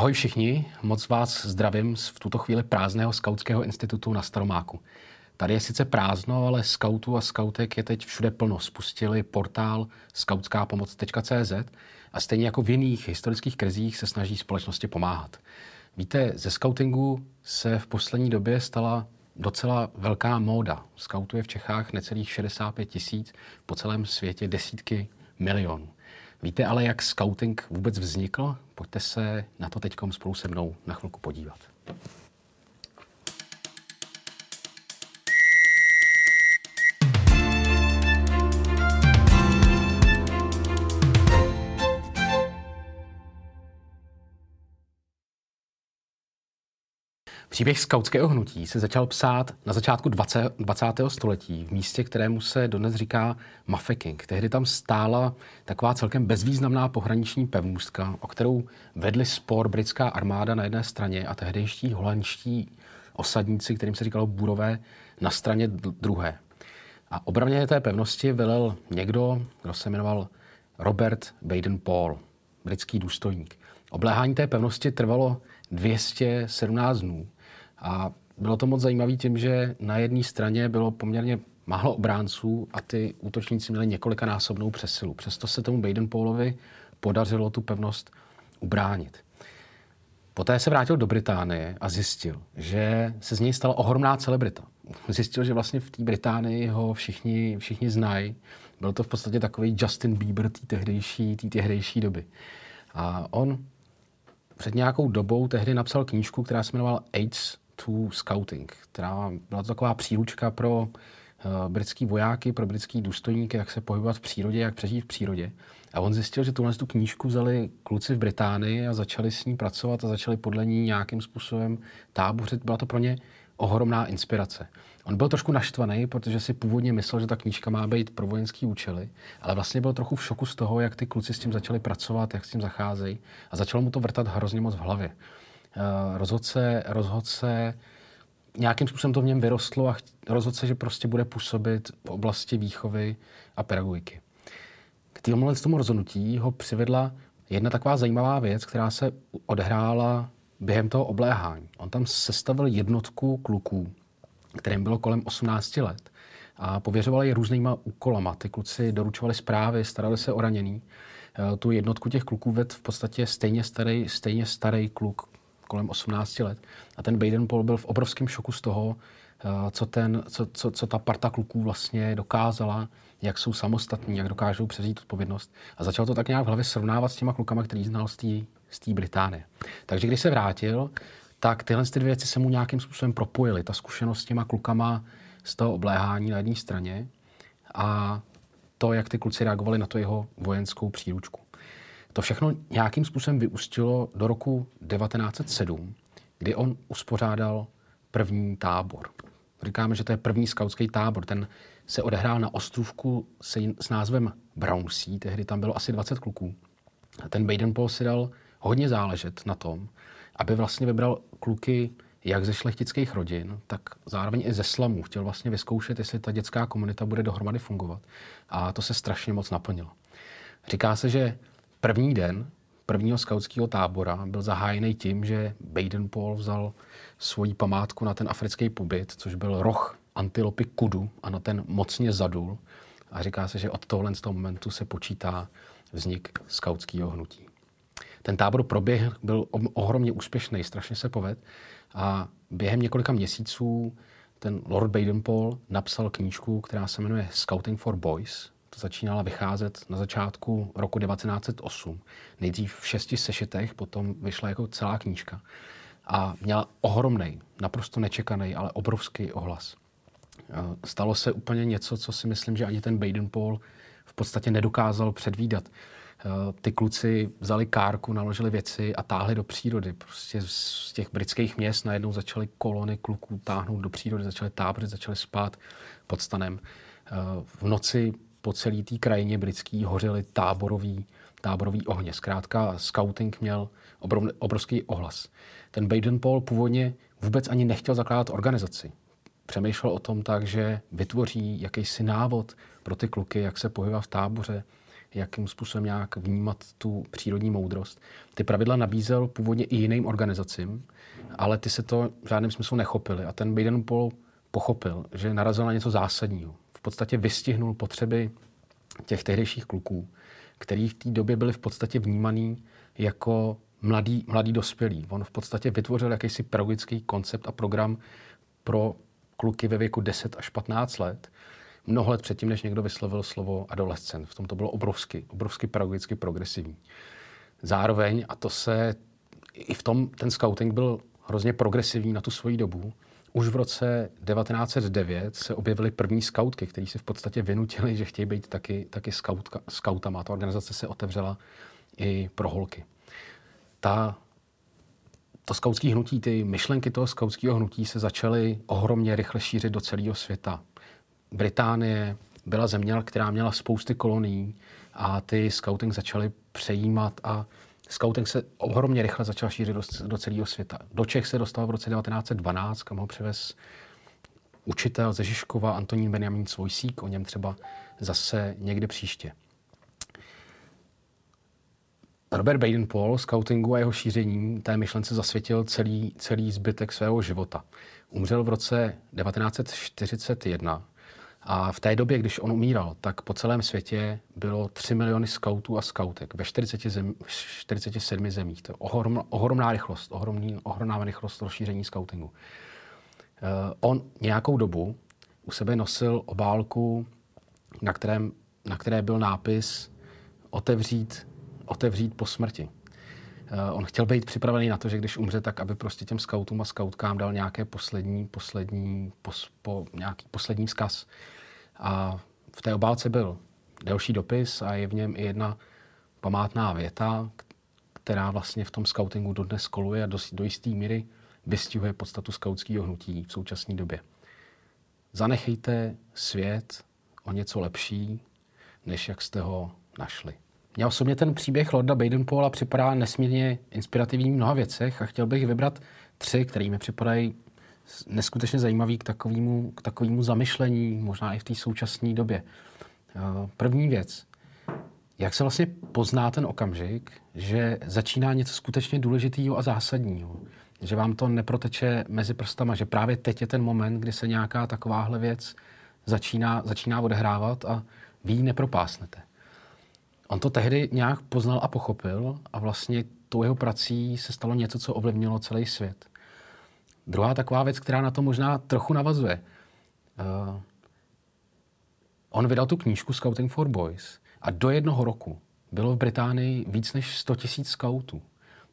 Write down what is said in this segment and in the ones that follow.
Ahoj všichni, moc vás zdravím z v tuto chvíli prázdného skautského institutu na Staromáku. Tady je sice prázdno, ale skautů a skautek je teď všude plno. Spustili portál skautskápomoc.cz a stejně jako v jiných historických krizích se snaží společnosti pomáhat. Víte, ze skautingu se v poslední době stala docela velká móda. Skautuje v Čechách necelých 65 tisíc, po celém světě desítky milionů. Víte ale, jak scouting vůbec vznikl? Pojďte se na to teď spolu se mnou na chvilku podívat. Příběh skautského hnutí se začal psát na začátku 20. 20. století v místě, kterému se dodnes říká Mafeking. Tehdy tam stála taková celkem bezvýznamná pohraniční pevnůstka, o kterou vedli spor britská armáda na jedné straně a tehdejští holandští osadníci, kterým se říkalo Burové, na straně druhé. A obraně té pevnosti velel někdo, kdo se jmenoval Robert Baden-Paul, britský důstojník. Obléhání té pevnosti trvalo 217 dnů a bylo to moc zajímavé tím, že na jedné straně bylo poměrně málo obránců a ty útočníci měli několikanásobnou přesilu. Přesto se tomu Baden-Paulovi podařilo tu pevnost ubránit. Poté se vrátil do Británie a zjistil, že se z něj stala ohromná celebrita. Zjistil, že vlastně v té Británii ho všichni, všichni znají. Byl to v podstatě takový Justin Bieber té tehdejší, tý tehdejší doby. A on před nějakou dobou tehdy napsal knížku, která se jmenovala AIDS to Scouting, která byla to taková příručka pro uh, britský vojáky, pro britský důstojníky, jak se pohybovat v přírodě, jak přežít v přírodě. A on zjistil, že tuhle tu knížku vzali kluci v Británii a začali s ní pracovat a začali podle ní nějakým způsobem tábořit. Byla to pro ně ohromná inspirace. On byl trošku naštvaný, protože si původně myslel, že ta knížka má být pro vojenský účely, ale vlastně byl trochu v šoku z toho, jak ty kluci s tím začali pracovat, jak s tím zacházejí a začalo mu to vrtat hrozně moc v hlavě. Rozhodl se, rozhodl se, nějakým způsobem to v něm vyrostlo a rozhodl se, že prostě bude působit v oblasti výchovy a pedagogiky. K tému tomu rozhodnutí ho přivedla jedna taková zajímavá věc, která se odehrála během toho obléhání. On tam sestavil jednotku kluků, kterým bylo kolem 18 let a pověřovali je různýma úkolama. Ty kluci doručovali zprávy, starali se o raněný. Eh, tu jednotku těch kluků ved v podstatě stejně starý, stejně starý kluk kolem 18 let. A ten Baden Paul byl v obrovském šoku z toho, eh, co, ten, co, co, co ta parta kluků vlastně dokázala, jak jsou samostatní, jak dokážou převzít odpovědnost. A začal to tak nějak v hlavě srovnávat s těma klukama, který znal z té z Británie. Takže když se vrátil, tak tyhle ty dvě věci se mu nějakým způsobem propojily. Ta zkušenost s těma klukama z toho obléhání na jedné straně a to, jak ty kluci reagovali na to jeho vojenskou příručku. To všechno nějakým způsobem vyústilo do roku 1907, kdy on uspořádal první tábor. Říkáme, že to je první skautský tábor. Ten se odehrál na ostrůvku s názvem Brownsea, tehdy tam bylo asi 20 kluků. A ten Baden Paul si dal hodně záležet na tom, aby vlastně vybral kluky jak ze šlechtických rodin, tak zároveň i ze slamů. Chtěl vlastně vyzkoušet, jestli ta dětská komunita bude dohromady fungovat. A to se strašně moc naplnilo. Říká se, že první den prvního skautského tábora byl zahájený tím, že Baden Paul vzal svoji památku na ten africký pobyt, což byl roh antilopy kudu a na ten mocně zadul. A říká se, že od tohle z toho momentu se počítá vznik skautského hnutí. Ten tábor proběh, byl ohromně úspěšný, strašně se poved a během několika měsíců ten Lord Baden-Paul napsal knížku, která se jmenuje Scouting for Boys. To začínala vycházet na začátku roku 1908. Nejdřív v šesti sešitech, potom vyšla jako celá knížka. A měla ohromný, naprosto nečekaný, ale obrovský ohlas. Stalo se úplně něco, co si myslím, že ani ten Baden-Paul v podstatě nedokázal předvídat. Eh, ty kluci vzali kárku, naložili věci a táhli do přírody. Prostě z těch britských měst najednou začaly kolony kluků táhnout do přírody, začaly tábořit, začaly spát pod stanem. Eh, v noci po celé té krajině britský hořely táborový, táborový ohně. Zkrátka scouting měl obrov, obrovský ohlas. Ten Baden Paul původně vůbec ani nechtěl zakládat organizaci. Přemýšlel o tom tak, že vytvoří jakýsi návod pro ty kluky, jak se pohybovat v táboře, jakým způsobem nějak vnímat tu přírodní moudrost. Ty pravidla nabízel původně i jiným organizacím, ale ty se to v žádném smyslu nechopili. A ten Baden Paul pochopil, že narazil na něco zásadního. V podstatě vystihnul potřeby těch tehdejších kluků, který v té době byli v podstatě vnímaný jako mladý, mladý dospělý. On v podstatě vytvořil jakýsi pedagogický koncept a program pro kluky ve věku 10 až 15 let, mnoho let předtím, než někdo vyslovil slovo adolescent. V tom to bylo obrovsky, obrovsky pedagogicky progresivní. Zároveň, a to se i v tom, ten scouting byl hrozně progresivní na tu svoji dobu, už v roce 1909 se objevily první skautky, kteří se v podstatě vynutili, že chtějí být taky, taky skautka, skautama. Ta organizace se otevřela i pro holky. Ta, to skautské hnutí, ty myšlenky toho skautského hnutí se začaly ohromně rychle šířit do celého světa. Británie byla země, která měla spousty kolonií a ty scouting začaly přejímat a scouting se ohromně rychle začal šířit do, do celého světa. Do Čech se dostal v roce 1912, kam ho přivez učitel ze Žižkova Antonín Benjamin Svojsík, o něm třeba zase někde příště. Robert Baden-Paul scoutingu a jeho šíření té myšlence zasvětil celý, celý zbytek svého života. Umřel v roce 1941 a v té době, když on umíral, tak po celém světě bylo 3 miliony skautů a skautek ve 40 zem, 47 zemích. To je ohromná, ohromná rychlost, ohromný, ohromná rychlost rozšíření skautingu. Uh, on nějakou dobu u sebe nosil obálku, na, kterém, na které byl nápis otevřít, otevřít po smrti. Uh, on chtěl být připravený na to, že když umře, tak aby prostě těm skautům a skautkám dal nějaké poslední, poslední, pos, po, nějaký poslední vzkaz. A v té obálce byl delší dopis a je v něm i jedna památná věta, která vlastně v tom scoutingu dodnes koluje a do, do jisté míry vystihuje podstatu skautského hnutí v současné době. Zanechejte svět o něco lepší, než jak jste ho našli. Mně osobně ten příběh Lorda Baden-Paula připadá nesmírně inspirativní v mnoha věcech a chtěl bych vybrat tři, které mi připadají neskutečně zajímavý k takovému, k takovému zamyšlení, možná i v té současné době. Eh, první věc. Jak se vlastně pozná ten okamžik, že začíná něco skutečně důležitého a zásadního? Že vám to neproteče mezi prstama, že právě teď je ten moment, kdy se nějaká takováhle věc začíná, začíná odehrávat a vy ji nepropásnete. On to tehdy nějak poznal a pochopil a vlastně tou jeho prací se stalo něco, co ovlivnilo celý svět. Druhá taková věc, která na to možná trochu navazuje. Uh, on vydal tu knížku Scouting for Boys a do jednoho roku bylo v Británii víc než 100 000 scoutů.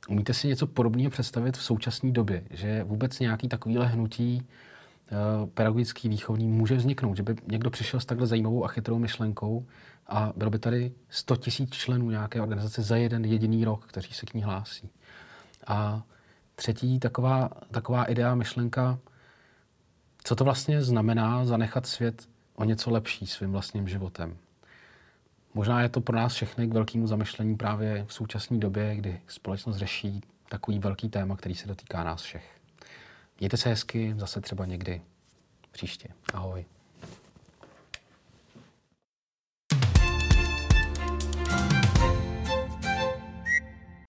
Umíte si něco podobného představit v současné době, že vůbec nějaký takovýhle hnutí uh, pedagogický výchovný může vzniknout, že by někdo přišel s takhle zajímavou a chytrou myšlenkou a bylo by tady 100 000 členů nějaké organizace za jeden jediný rok, kteří se k ní hlásí. A Třetí taková, taková idea, myšlenka, co to vlastně znamená zanechat svět o něco lepší svým vlastním životem. Možná je to pro nás všechny k velkému zamyšlení právě v současné době, kdy společnost řeší takový velký téma, který se dotýká nás všech. Mějte se hezky, zase třeba někdy příště. Ahoj.